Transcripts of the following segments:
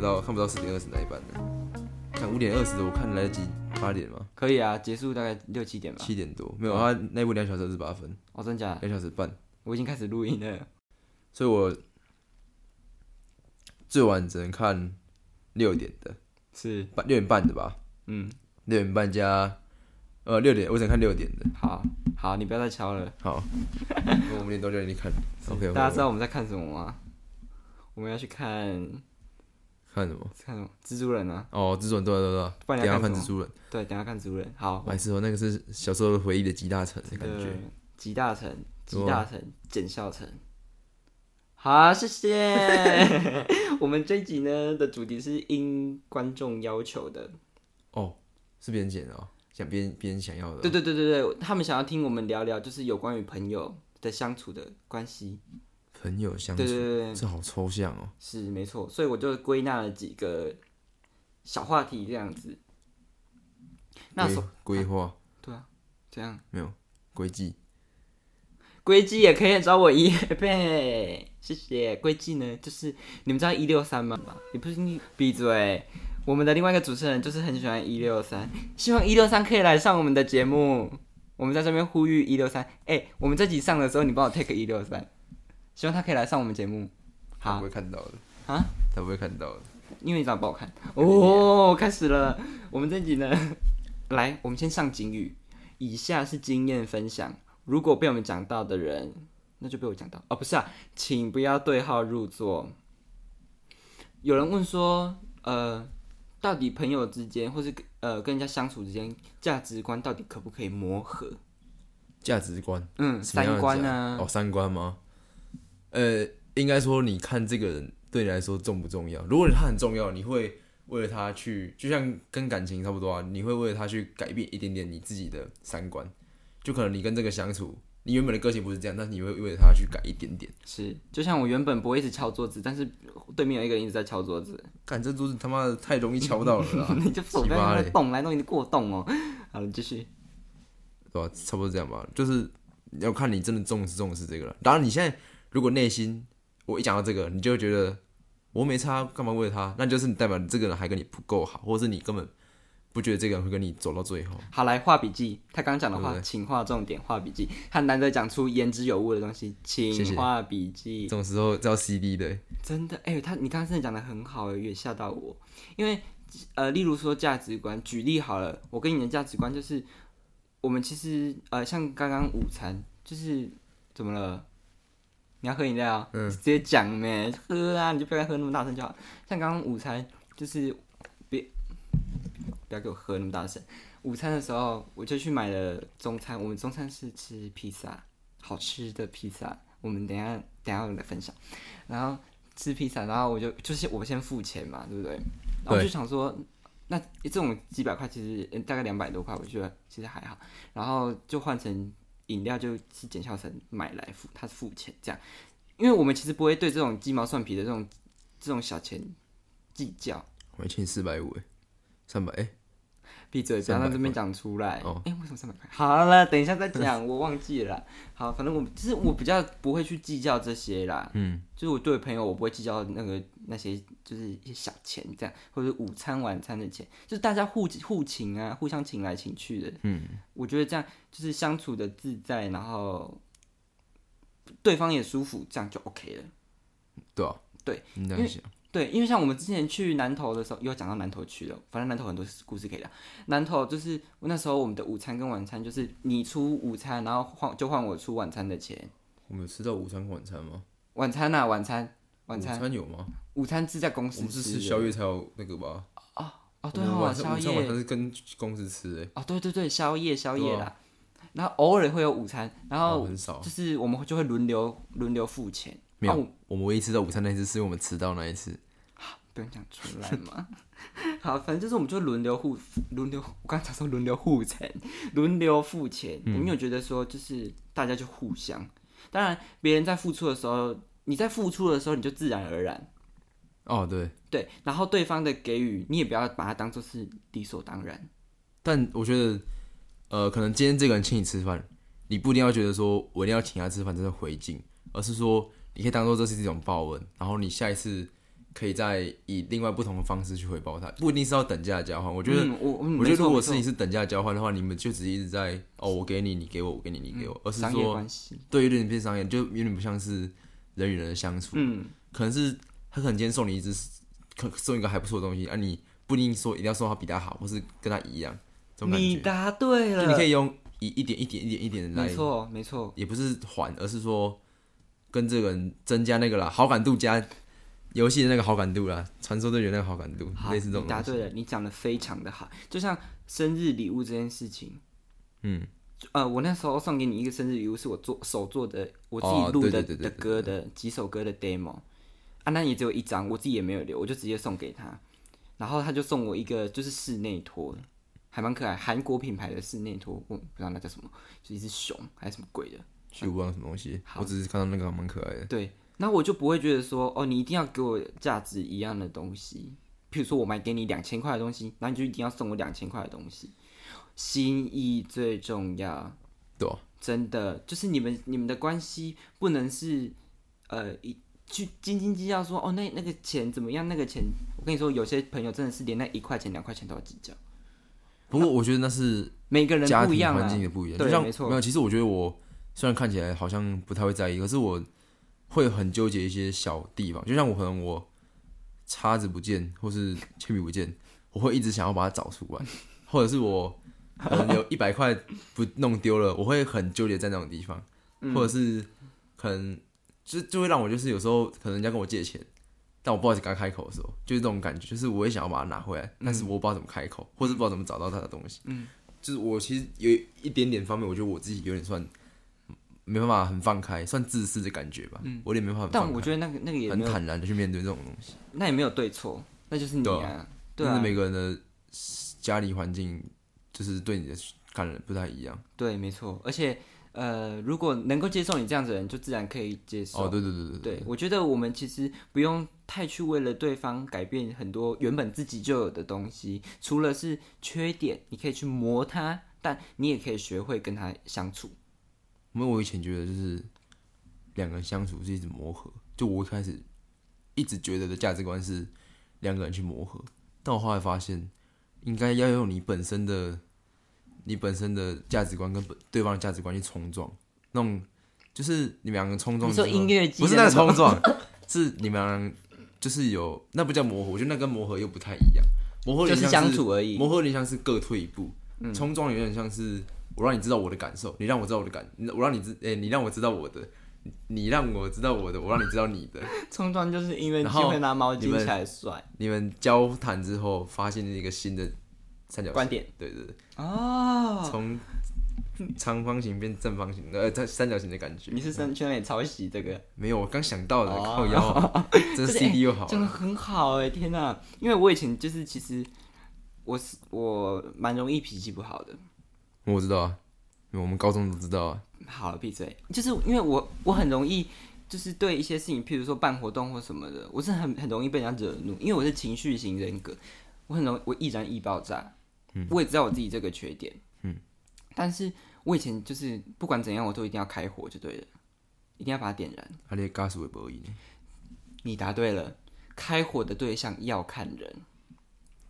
不到看不到四点二十那一班的。看五点二十的，我看来得及八点吗？可以啊，结束大概六七点吧。七点多没有，他那部两小时二十八分，哦，真假的？两小时半，我已经开始录音了。所以我最晚只能看六点的，是，半六点半的吧？嗯，六点半加呃六点，我只能看六点的。好，好，你不要再敲了。好，我们点多叫你看。OK，大家知道我们在看什么吗？我们要去看看什么？看什么？蜘蛛人啊！哦，蜘蛛人，对对对，不然等下看蜘蛛人。对，等下看蜘蛛人。好，白痴哦，那个是小时候回忆的集大成的感觉。呃集大成，集大成，简孝成。好，谢谢。我们这一集呢的主题是因观众要求的。哦，是别人剪的哦，想别人别人想要的哦。对对对对对，他们想要听我们聊聊，就是有关于朋友的相处的关系。朋友相处对，对对对，这好抽象哦。是没错。所以我就归纳了几个小话题这样子。那规划对啊，这样没有轨迹，龟记也可以找我一倍，谢谢。规矩呢，就是你们知道一六三吗？你不是你闭嘴。我们的另外一个主持人就是很喜欢一六三，希望一六三可以来上我们的节目。我们在这边呼吁一六三，哎，我们这集上的时候你帮我 take 一六三，希望他可以来上我们节目。好他不会看到的啊，他不会看到的。因为你长得不好看。哦，开始了，我们这集呢，来，我们先上警语。以下是经验分享，如果被我们讲到的人，那就被我讲到哦，不是啊，请不要对号入座。有人问说，呃，到底朋友之间，或是呃跟人家相处之间，价值观到底可不可以磨合？价值观，嗯，三观价啊，哦，三观吗？呃，应该说你看这个人对你来说重不重要？如果他很重要，你会为了他去，就像跟感情差不多啊，你会为了他去改变一点点你自己的三观。就可能你跟这个相处，你原本的个性不是这样，但是你会为了他去改一点点。是，就像我原本不会一直敲桌子，但是对面有一个人一直在敲桌子，干这桌子他妈的太容易敲到了啦，你就手在那动来动去过动哦。好了，继续。对吧、差不多这样吧，就是要看你真的重视重视这个了。当然，你现在如果内心我一讲到这个，你就会觉得我没差，干嘛为了他？那就是你代表你这个人还跟你不够好，或者是你根本不觉得这个人会跟你走到最后。好，来画笔记。他刚讲的话，对不对请画重点，画笔记。他难得讲出言之有物的东西，谢谢请画笔记这。种时候叫 CD 的，真的，哎、他你刚刚真的讲的很好，也吓到我。因为呃，例如说价值观，举例好了，我跟你的价值观就是，我们其实呃，像刚刚午餐，就是怎么了？你要喝饮料？嗯，直接讲咩，喝啊，你就不要喝那么大声就好。像刚刚午餐，就是别不要给我喝那么大声。午餐的时候，我就去买了中餐，我们中餐是吃披萨，好吃的披萨。我们等一下等一下我们来分享。然后吃披萨，然后我就就是我先付钱嘛，对不对？然后我就想说，那这种几百块其实呃大概两百多块，我觉得其实还好。然后就换成饮料，就是简孝成买来付，他是付钱这样。因为我们其实不会对这种鸡毛蒜皮的这种这种小钱计较。我一千四百五，哎，三百，哎，闭嘴，不要在这边讲出来。哦哎、为什么三百块？好了，等一下再讲，我忘记了。好，反正我就是我比较不会去计较这些啦。嗯，就是我对朋友，我不会计较那个那些就是一些小钱这样，或者午餐晚餐的钱，就是大家互互请啊，互相请来请去的。嗯，我觉得这样就是相处的自在，然后对方也舒服，这样就 OK 了。对啊，对，你这样想，对，因为像我们之前去南投的时候，又讲到南投去了，反正南投很多故事可以聊。南投就是那时候我们的午餐跟晚餐，就是你出午餐，然后换就换我出晚餐的钱。我们有吃到午餐晚餐吗？晚餐呐、晚餐，晚午餐，餐有吗？午餐是在公司我们是吃宵夜才有那个吧？哦，对我们哦，宵晚上午餐晚夜餐是跟公司吃，哎，哦，对对对，宵夜宵夜对啊啦。然后偶尔会有午餐，然后哦很少就。是我们就会轮流轮流付钱。没有啊我，们唯一吃到午餐那一次是我们迟到那一次。不用讲出来嘛。好，反正就是我们就轮流互轮流，我刚才说轮流互钱，轮流付钱。嗯我们有觉得说，就是大家就互相，当然别人在付出的时候，你在付出的时候，你就自然而然哦，对，对，然后对方的给予，你也不要把它当做是理所当然。但我觉得，呃，可能今天这个人请你吃饭，你不一定要觉得说我一定要请他吃饭，这是回敬，而是说你可以当做这是一种报恩，然后你下一次可以再以另外不同的方式去回报他，不一定是要等价交换。我觉得，嗯我嗯我觉得如果是你是等价交换的话，你们就只是一直在哦，我给你，你给我，我给你，你给我，而是说对，有点变商业，就有点不像是人与人的相处。嗯，可能是他可能今天送你一只，可送一个还不错的东西，啊，你不一定说一定要送他比他好，或是跟他一样。你答对就了，你可以用一一点一点一点一点来没，错没错，也不是还，而是说跟这个人增加那个啦，好感度加游戏的那个好感度啦，传说对决那个好感度，好，类似这种。你答对了，你讲的非常的好，就像生日礼物这件事情，嗯，呃，我那时候送给你一个生日礼物，是我做手做的，我自己哦录的、的歌的几首歌的 demo，啊，那也只有一张，我自己也没有留，我就直接送给他，然后他就送我一个就是室内拖，还蛮可爱，韩国品牌的室内拖，我不知道那叫什么，就一只熊还是什么鬼的，去不忘什么东西，我只是看到那个蛮可爱的。对，那我就不会觉得说，哦，你一定要给我价值一样的东西。譬如说，我买给你两千块的东西，然后你就一定要送我两千块的东西，心意最重要。对啊真的就是你们你们的关系不能是呃一去斤斤计较说，哦，那那个钱怎么样？那个钱，我跟你说，有些朋友真的是连那一块钱两块钱都要计较。不过我觉得那是每个人不一样啊环境，也不一样，对没错没有，其实我觉得我虽然看起来好像不太会在意，可是我会很纠结一些小地方，就像我可能我叉子不见或是铅笔不见，我会一直想要把它找出来，或者是我可能有一百块不弄丢了，我会很纠结在那种地方，嗯或者是可能就就会让我就是有时候可能人家跟我借钱。但我不好意思跟他开口的时候，就是这种感觉，就是我也想要把它拿回来，但是我不知道怎么开口，或是不知道怎么找到他的东西。嗯，就是我其实有一点点方面，我觉得我自己有点算没办法很放开，算自私的感觉吧。嗯，我也没办法但我觉得那个那个也，很坦然的去面对这种东西。那也没有对错，那就是你啊，对啊但是，每个人的家里环境就是对你的感染不太一样。对，没错，而且呃，如果能够接受你这样子的人，就自然可以接受。哦，对对对对对，我觉得我们其实不用太去为了对方改变很多原本自己就有的东西，除了是缺点，你可以去磨它，但你也可以学会跟他相处。因为我以前觉得就是两个人相处是一直磨合，就我一开始一直觉得的价值观是两个人去磨合，但我后来发现应该要用你本身的你本身的价值观跟本对方的价值观去冲撞，那种就是你们两个冲撞你，说音乐季不是那个冲撞，是你们两个就是有那不叫磨合，我觉得那跟磨合又不太一样，磨合有就是相处而已。磨合有点像是各退一步，冲撞有点像是我让你知道我的感受，你让我知道我的感，我让你知，哎、你让我知道我的，你让我知道我的，我让你知道你的。冲撞就是音乐季然后会拿毛巾起来甩你们交谈之后，发现了一个新的三角形观点，对对对，哦。从长方形变正方形，呃，它三角形的感觉。你是生去那里抄袭这个？没有，我刚想到的，哦靠腰，这这 CD 又好真的了。很好哎，天哪！因为我以前就是其实我是我蛮容易脾气不好的。我知道啊，我们高中都知道啊。好了，闭嘴！就是因为我我很容易就是对一些事情，譬如说办活动或什么的，我是很很容易被人家惹怒，因为我是情绪型人格，我很容易我易燃易爆炸。嗯，我也知道我自己这个缺点。嗯，但是我以前就是不管怎样，我都一定要开火就对了，一定要把它点燃。啊，你的家属也不赢呢。你答对了，开火的对象要看人。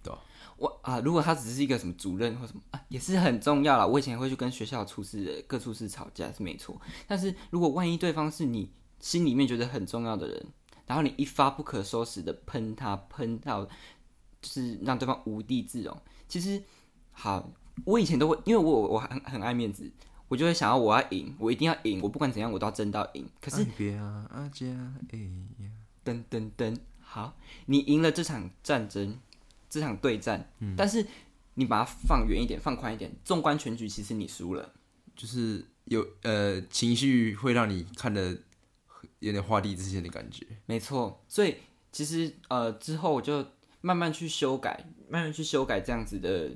对啊我啊，如果他只是一个什么主任或什么啊，也是很重要啦。我以前会去跟学校处事的各处事吵架是没错，但是如果万一对方是你心里面觉得很重要的人，然后你一发不可收拾的喷他，喷到就是让对方无地自容。其实好，我以前都会，因为我我很很爱面子，我就会想要我要赢，我一定要赢，我不管怎样我都要争到赢。可是别啊，阿家哎呀，噔噔噔，好，你赢了这场战争，这场对战，但是你把它放远一点，放宽一点，纵观全局，其实你输了。就是有呃情绪会让你看的有点画地自限的感觉。没错，所以其实呃之后我就慢慢去修改，慢慢去修改这样子的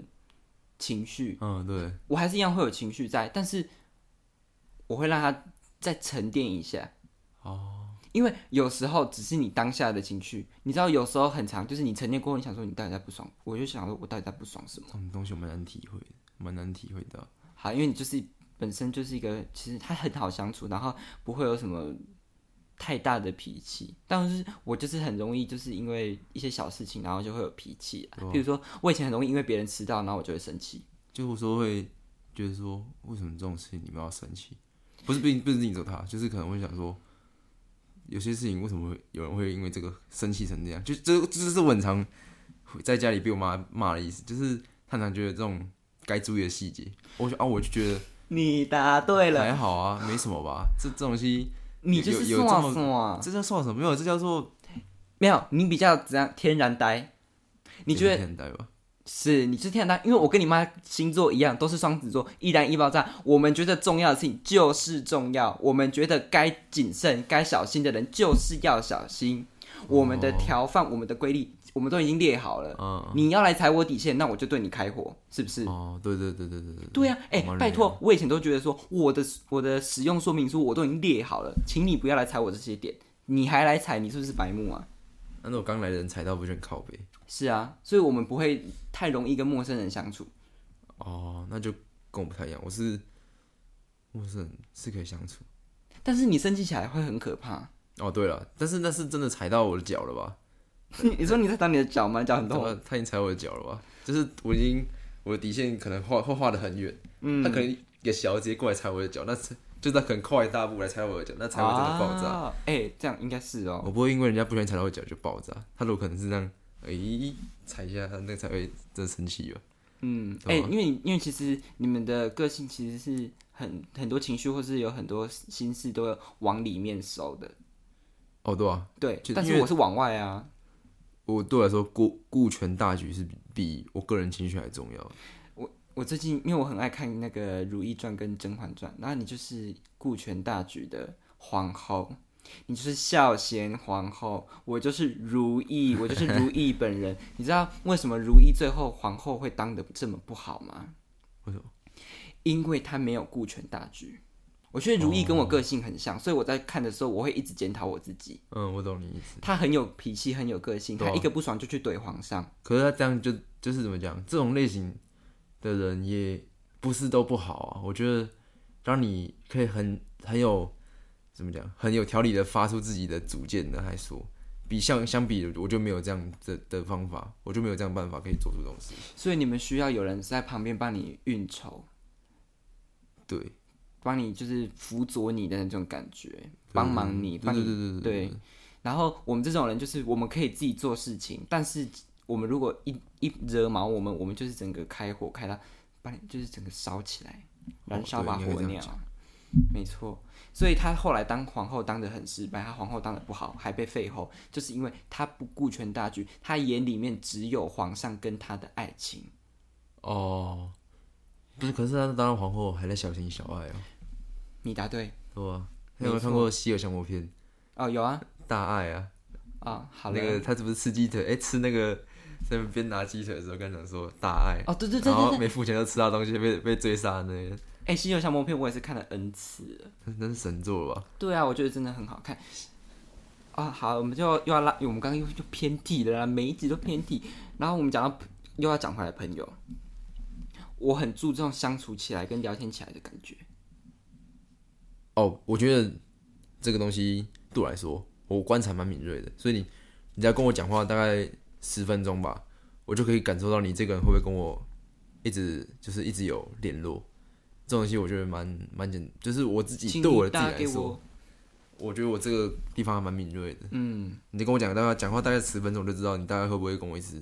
情绪。嗯，对，我还是一样会有情绪在，但是我会让它再沉淀一下。哦，因为有时候只是你当下的情绪，你知道，有时候很长，就是你沉淀过后，你想说你到底在不爽，我就想说我到底在不爽什么。这种东西我蛮难体会的，蛮难体会到。好，因为你就是本身就是一个，其实他很好相处，然后不会有什么太大的脾气，但是我就是很容易就是因为一些小事情，然后就会有脾气啊。比如说，我以前很容易因为别人迟到，然后我就会生气。就有时候会觉得说，为什么这种事情你们要生气？不是不不是你走他，就是可能会想说，有些事情为什么会有人会因为这个生气成这样？就这这是我很常在家里被我妈骂的意思，就是他常觉得这种该注意的细节，我就啊我就觉得你答对了，还好啊，没什么吧？这这东西你就是有有这么算，这叫算什么？没有，这叫做没有你比较怎样天然呆？你觉得天然呆吧？是你是天然？因为我跟你妈星座一样，都是双子座，易燃易爆炸。我们觉得重要的事情就是重要，我们觉得该谨慎、该小心的人就是要小心。我们的条范、我们的规律，我们都已经列好了。嗯，你要来踩我底线，那我就对你开火，是不是？哦，对对对对对对，对呀、哎、拜托，我以前都觉得说我的我的使用说明书我都已经列好了，请你不要来踩我这些点，你还来踩，你是不是白目啊？那我刚来的人踩到不就很靠背？是啊，所以我们不会太容易跟陌生人相处。哦，那就跟我不太一样，我是陌生人是可以相处。但是你生气起来会很可怕。哦，对了，但是那是真的踩到我的脚了吧？你说你在打你的脚吗？脚很痛。他他已经踩我的脚了吧？就是我已经我的底线可能画会画的很远，嗯他可能一个小直接过来踩我的脚，那是就是他可能跨一大步来踩我的脚，那才会真的爆炸。啊哎、这样应该是哦。我不会因为人家不小心踩到我脚就爆炸，他如果可能是这样，诶、踩一下，他那才会真的生气吧？嗯，哎、对吧因为因为其实你们的个性其实是很很多情绪，或是有很多心事都要往里面收的。哦，对啊，对，但是我是往外啊。我对我来说顾顾全大局是比比我个人情绪还重要。我最近因为我很爱看那个《如懿传》跟《甄嬛传》，然后你就是顾全大局的皇后，你就是孝贤皇后，我就是如懿，我就是如懿 本人。你知道为什么如懿最后皇后会当的这么不好吗？为什么？因为她没有顾全大局。我觉得如懿跟我个性很像，所以我在看的时候，我会一直检讨我自己。嗯，我懂你意思。她很有脾气，很有个性，她一个不爽就去怼皇上。可是她这样就就是怎么讲？这种类型的人也不是都不好啊。我觉得，让你可以很很有怎么讲，很有条理的发出自己的主见的来说，比相相比，我就没有这样的的方法，我就没有这样办法可以做出这种事情。所以你们需要有人在旁边帮你运筹。对，帮你就是辅佐你的那种感觉，帮忙你，对帮你对对对对。然后我们这种人就是我们可以自己做事情，但是我们如果一一惹毛我们，我们就是整个开火开到把你就是整个烧起来，燃烧把火鸟。没错，所以他后来当皇后当的很失败，他皇后当的不好，还被废后，就是因为他不顾全大局，他眼里面只有皇上跟他的爱情。哦，不是，可是他当了皇后还在小情小爱哦，你答对对有没有看过《西游降魔篇》？哦，有啊大爱啊，啊，好嘞那个他是不是吃鸡腿？哎、吃那个在那边拿鸡腿的时候，跟人说大爱，哦，对对对然后没付钱就吃到东西，被被追杀的那个，哎，《西游降魔篇》我也是看了 N 次了。那 那是神作吧？对啊，我觉得真的很好看。啊，好，我们就又要拉，我们刚刚又又偏题了啦，每一集都偏题。然后我们讲到又要讲回来朋友，我很注重相处起来跟聊天起来的感觉。哦，我觉得这个东西对我来说，我观察蛮敏锐的，所以你你在跟我讲话大概十分钟吧，我就可以感受到你这个人会不会跟我一直就是一直有联络。这种东西我觉得蛮蛮简，就是我自己对我的自己来说我，，我觉得我这个地方还蛮敏锐的。嗯你就跟我讲大概讲话大概十分钟，我就知道你大概会不会跟我一直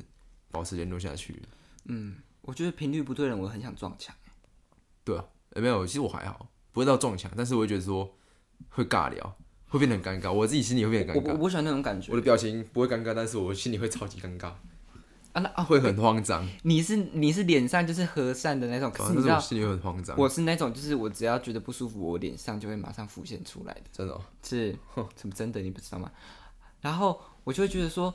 保持联络下去。嗯，我觉得频率不对人，我很想撞墙。对啊，呃没有，其实我还好，不会到撞墙，但是我会觉得说会尬聊，会变得很尴尬，我自己心里会变得尴尬。我我不喜欢那种感觉我的表情不会尴尬，但是我心里会超级尴尬，啊。那啊，会很慌张。你是你是脸上就是和善的那种，可是你知道，心里会很慌张。我是那种就是我只要觉得不舒服，我脸上就会马上浮现出来的。真的、哦，是，什么真的你不知道吗？然后我就会觉得说，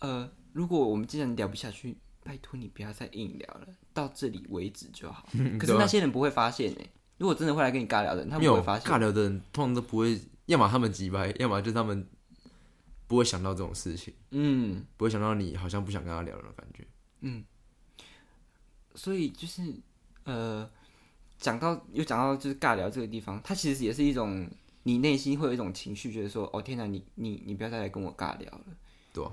呃，如果我们既然聊不下去，拜托你不要再硬聊了，到这里为止就好。可是那些人不会发现哎、如果真的会来跟你尬聊的人，他不会发现。尬聊的人通常都不会，要么他们急掰，要么就是他们不会想到这种事情，嗯，不会想到你好像不想跟他聊的感觉。嗯所以就是呃，讲到又讲到就是尬聊这个地方，它其实也是一种你内心会有一种情绪，觉得说，哦天哪，你你你不要再来跟我尬聊了，对啊，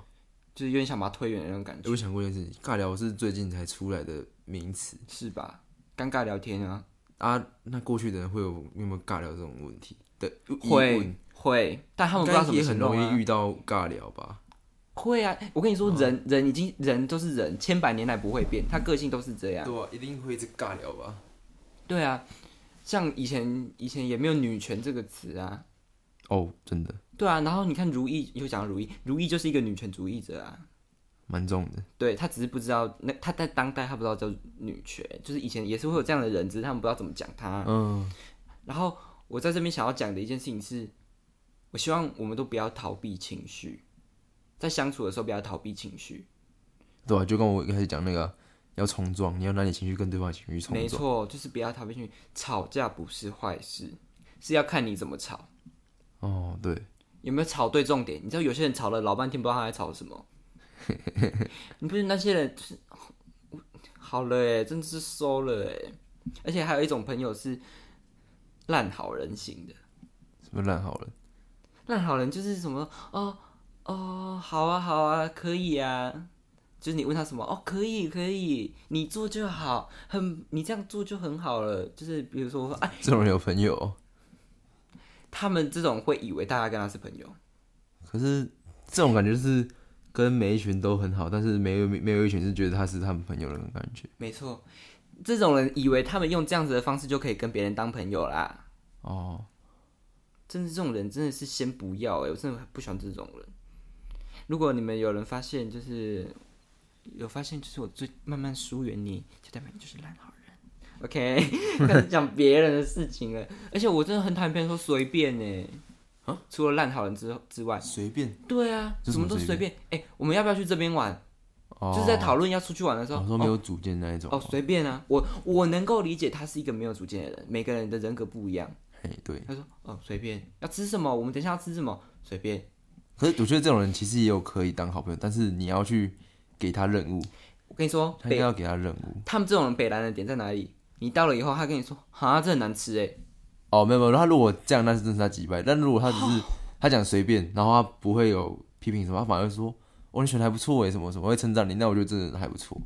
就是有点想把它推远的那种感觉，我想过一件事情，尬聊是最近才出来的名词是吧？尴尬聊天啊，啊，那过去的人会有有没有尬聊这种问题对会问？会，但他们不知道怎么该也很容易遇到尬聊吧？会啊，我跟你说，人人已经人都是人，千百年来不会变，他个性都是这样。对啊，一定会一直尬聊吧？对啊，像以前以前也没有女权这个词啊。哦，真的对啊，然后你看如意又讲到如意，如意就是一个女权主义者啊。蛮重的。对他只是不知道，那他在当代他不知道叫女权，就是以前也是会有这样的人，只是他们不知道怎么讲他。嗯，然后我在这边想要讲的一件事情是，我希望我们都不要逃避情绪，在相处的时候不要逃避情绪。对啊，就跟我一开始讲那个要冲撞，你要拿你情绪跟对方的情绪冲撞。没错，就是不要逃避情绪。吵架不是坏事，是要看你怎么吵，哦，对，有没有吵对重点。你知道有些人吵了老半天，不知道他在吵什么。你不是那些人，就是好了哎，真的是收了哎。而且还有一种朋友是烂好人型的，什么烂好人？烂好人就是什么哦哦，好啊好啊，可以啊。就是你问他什么哦，可以可以，你做就好，很你这样做就很好了。就是比如说哎，这种人有朋友哦，他们这种会以为大家跟他是朋友，可是这种感觉就是跟每一群都很好，但是没有没有一群是觉得他是他们朋友的那种感觉。没错。这种人以为他们用这样子的方式就可以跟别人当朋友啦。哦，真的这种人真的是先不要哎、我真的不喜欢这种人。如果你们有人发现，就是有发现，就是我最慢慢疏远你，就代表你就是烂好人。OK，开始讲别人的事情了，而且我真的很讨厌别人说随便呢。啊，除了烂好人之之外，随便对啊，什么都随随便。哎、我们要不要去这边玩？哦，就是在讨论要出去玩的时候，我说没有主见那一种。哦，随便啊，我我能够理解他是一个没有主见的人，每个人的人格不一样。嘿，对。他说哦，随便，要吃什么，我们等一下要吃什么，随便。可是我觉得这种人其实也有可以当好朋友，但是你要去给他任务，我跟你说，北他应该要给他任务。他们这种人北蓝的点在哪里？你到了以后，他跟你说啊，这很难吃哎，哦，没有没有，他如果这样，那是真是他击败。但如果他只是他讲随便，然后他不会有批评什么，他反而说哦，你选的还不错哎，什么什么会称赞你，那我觉得真的还不错。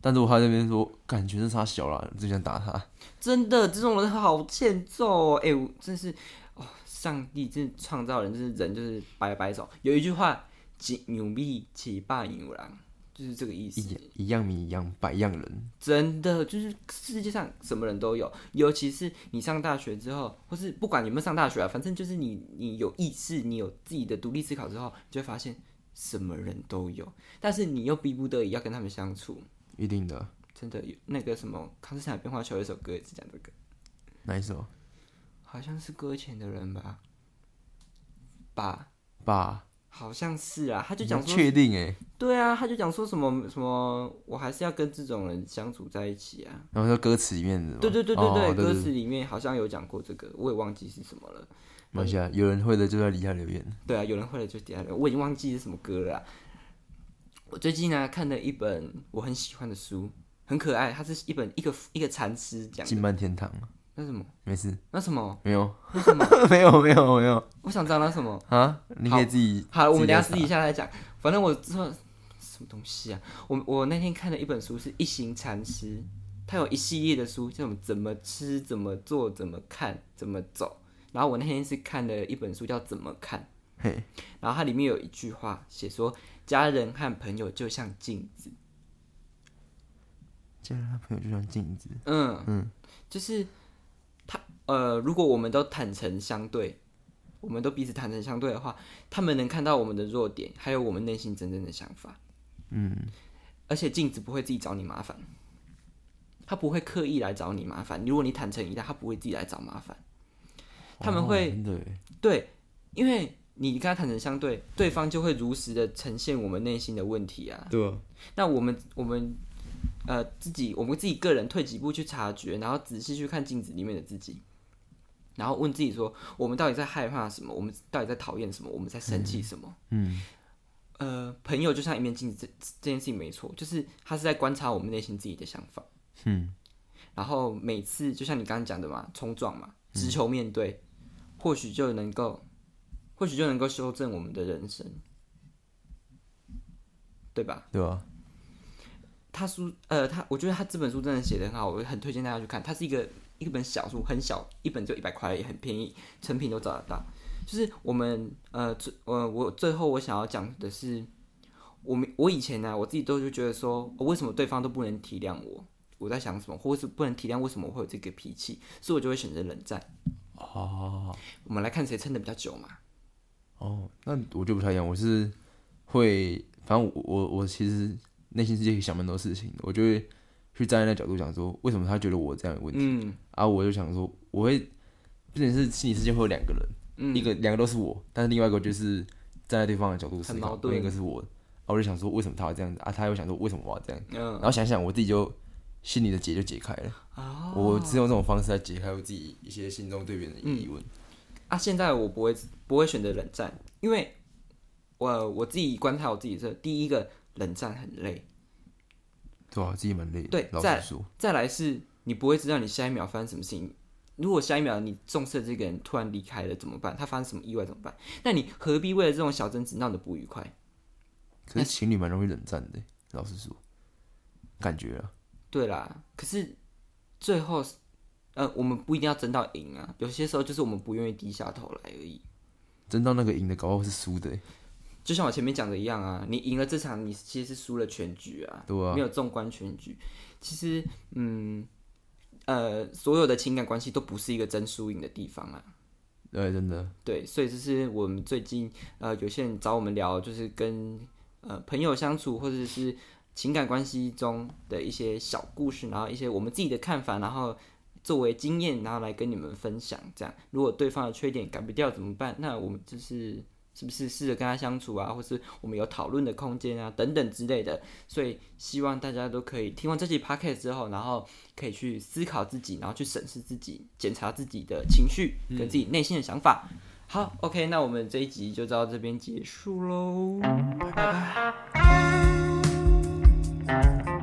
但如果他那边说感觉是他小了，就想打他，真的这种人好欠揍哦！哎、我真是哦，上帝真是创造人，就是人就是摆摆手。有一句话，几牛逼几霸牛郎，就是这个意思。一一样米一样百样人。真的就是世界上什么人都有，尤其是你上大学之后，或是不管有没有上大学啊，反正就是你你有意识，你有自己的独立思考之后，你就会发现什么人都有，但是你又逼不得已要跟他们相处。一定的，真的有那个什么《康斯坦变化球》有一首歌也是讲这个，哪一首？好像是搁浅的人吧，吧，吧，好像是啊，他就讲说，确定哎，对啊，他就讲说什么什么，我还是要跟这种人相处在一起啊。然后说歌词里面的对，对对对对哦歌词里面好像有讲过这个，我也忘记是什么了。没关系啊，有人会的就在底下留言。对啊，有人会的就底下留言，我已经忘记是什么歌了啊。我最近呢、看了一本我很喜欢的书，很可爱，它是一本一个一个禅师讲的。进半天堂，那什么？没事，那什么？没有，那什么？没有，没有，没有我想知道那什么。啊！你可以自己好，我们等下私底下来讲。反正我说什么东西啊？我我那天看了一本书，是一行禅师，他有一系列的书，叫什么怎么吃、怎么做、怎么看、怎么走。然后我那天是看了一本书叫《怎么看》，嘿，然后它里面有一句话写说，家人和朋友就像镜子。家人他朋友就像镜子，嗯嗯，就是他呃，如果我们都坦诚相对，我们都彼此坦诚相对的话，他们能看到我们的弱点，还有我们内心真正的想法。嗯，而且镜子不会自己找你麻烦，他不会刻意来找你麻烦。如果你坦诚一下，他不会自己来找麻烦。他们哦会、对，因为你跟他坦诚相对，对方就会如实的呈现我们内心的问题啊。对啊，那我们我们呃自己我们自己个人退几步去察觉，然后仔细去看镜子里面的自己，然后问自己说，我们到底在害怕什么？我们到底在讨厌什么？我们在生气什么？嗯，呃，朋友就像一面镜子，这这件事情没错，就是他是在观察我们内心自己的想法。嗯，然后每次就像你刚刚讲的嘛，冲撞嘛，直球面对，或许就能够，或许就能够修正我们的人生，对吧？对吧？他书，呃，他我觉得他这本书真的写的很好，我很推荐大家去看。它是一个一本小书，很小，一本就一百块，也很便宜，成品都找得到。就是我们，呃，最，呃，我最后我想要讲的是，我们我以前呢，我自己都就觉得说，为什么对方都不能体谅我？我在想什么，或者是不能体谅为什么我会有这个脾气，所以我就会选择冷战。哦我们来看谁撑的比较久嘛。哦，那我就不太一样，我是会，反正我我我其实内心世界想蛮多事情的，我就会去站在那角度想说，为什么他觉得我这样有问题？嗯。啊，我就想说，我会，不仅是心理世界会有两个人，嗯，一个两个都是我，但是另外一个就是站在对方的角度思考，另一个是我，啊，我就想说为什么他要这样？子啊，他又想说为什么我要这样，嗯。然后想想我自己就心里的结就解开了，啊。我只用这种方式来解开我自己一些心中对别人的疑问，啊，现在我不会不会选择冷战，因为我我自己观察我自己这第一个冷战很累，对啊，自己蛮累的，老对在实说，再来是你不会知道你下一秒发生什么事情。如果下一秒你重视的这个人突然离开了怎么办？他发生什么意外怎么办？那你何必为了这种小争执闹得不愉快？可是情侣蛮容易冷战的，老实说，感觉啊，对啦，可是最后，呃，我们不一定要争到赢啊，有些时候就是我们不愿意低下头来而已。争到那个赢的，搞不好是输的，就像我前面讲的一样啊，你赢了这场，你其实是输了全局啊，对啊没，有纵观全局。其实，嗯，呃，所有的情感关系都不是一个真输赢的地方啊。对，真的，对，所以这是我们最近呃，有些人找我们聊，就是跟呃朋友相处，或者是情感关系中的一些小故事，然后一些我们自己的看法，然后作为经验，然后来跟你们分享。这样，如果对方的缺点改不掉怎么办？那我们就是是不是试着跟他相处啊，或是我们有讨论的空间啊，等等之类的。所以希望大家都可以听完这期 p o c a s t 之后，然后可以去思考自己，然后去审视自己，检查自己的情绪跟自己内心的想法。好，OK，那我们这一集就到这边结束喽，拜拜。